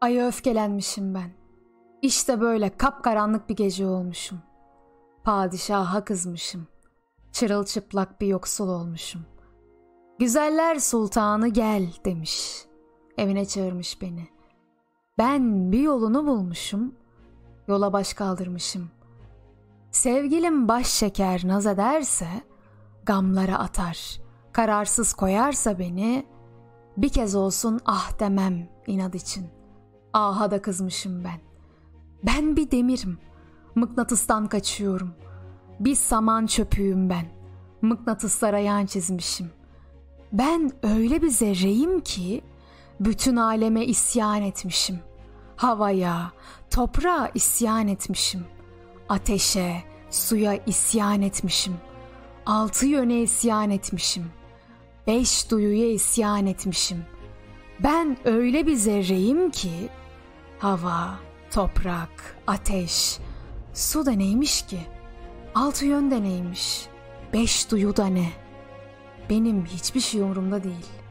Aya öfkelenmişim ben. İşte böyle kapkaranlık bir gece olmuşum. Padişaha kızmışım. Çırılçıplak bir yoksul olmuşum. Güzeller sultanı gel demiş. Evine çağırmış beni. Ben bir yolunu bulmuşum. Yola baş kaldırmışım. Sevgilim baş şeker naz ederse gamlara atar. Kararsız koyarsa beni bir kez olsun ah demem inat için. Aha da kızmışım ben. Ben bir demirim. Mıknatıstan kaçıyorum. Bir saman çöpüyüm ben. Mıknatıslara yan çizmişim. Ben öyle bir zerreyim ki bütün aleme isyan etmişim. Havaya, toprağa isyan etmişim. Ateşe, suya isyan etmişim. Altı yöne isyan etmişim. Beş duyuya isyan etmişim. Ben öyle bir zerreyim ki hava, toprak, ateş, su da neymiş ki? Altı yön de neymiş? Beş duyu da ne? Benim hiçbir şey umurumda değil.''